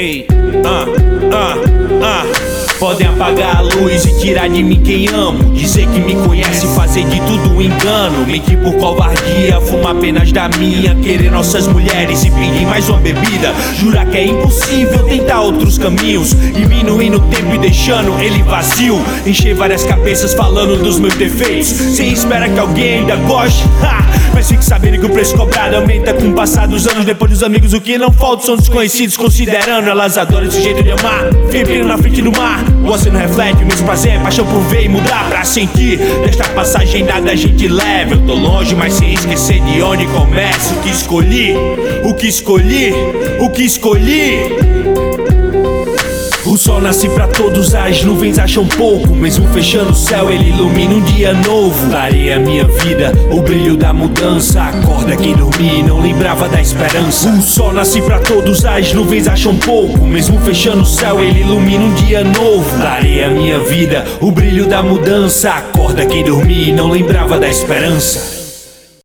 Ei, ah, ah, ah. Podem apagar a luz e tirar de mim quem amo. Dizer que me conhece, fazer de tudo um engano. Mentir por covardia, fumar apenas da minha. Querer nossas mulheres e pedir mais uma bebida. Jurar que é impossível tentar outros caminhos. Diminuindo o tempo e deixando ele vazio. Encher várias cabeças falando dos meus defeitos. Sem espera que alguém ainda goste. Ha! Que o preço cobrado aumenta com o passar dos anos. Depois dos amigos, o que não falta são desconhecidos, considerando elas adoram esse jeito de amar. Vem na frente do mar, você não reflete o mesmo prazer, paixão por ver e mudar pra sentir. Desta passagem nada a gente leva. Eu tô longe, mas sem esquecer de onde começa. O que escolhi, o que escolhi, o que escolhi. Sol nasce pra todos, as nuvens acham pouco. Mesmo fechando o céu, ele ilumina um dia novo. Clareia minha vida, o brilho da mudança. Acorda quem dormia e não lembrava da esperança. O sol nasce pra todos, as nuvens acham pouco. Mesmo fechando o céu, ele ilumina um dia novo. Clareia minha vida, o brilho da mudança. Acorda quem dormia e não lembrava da esperança.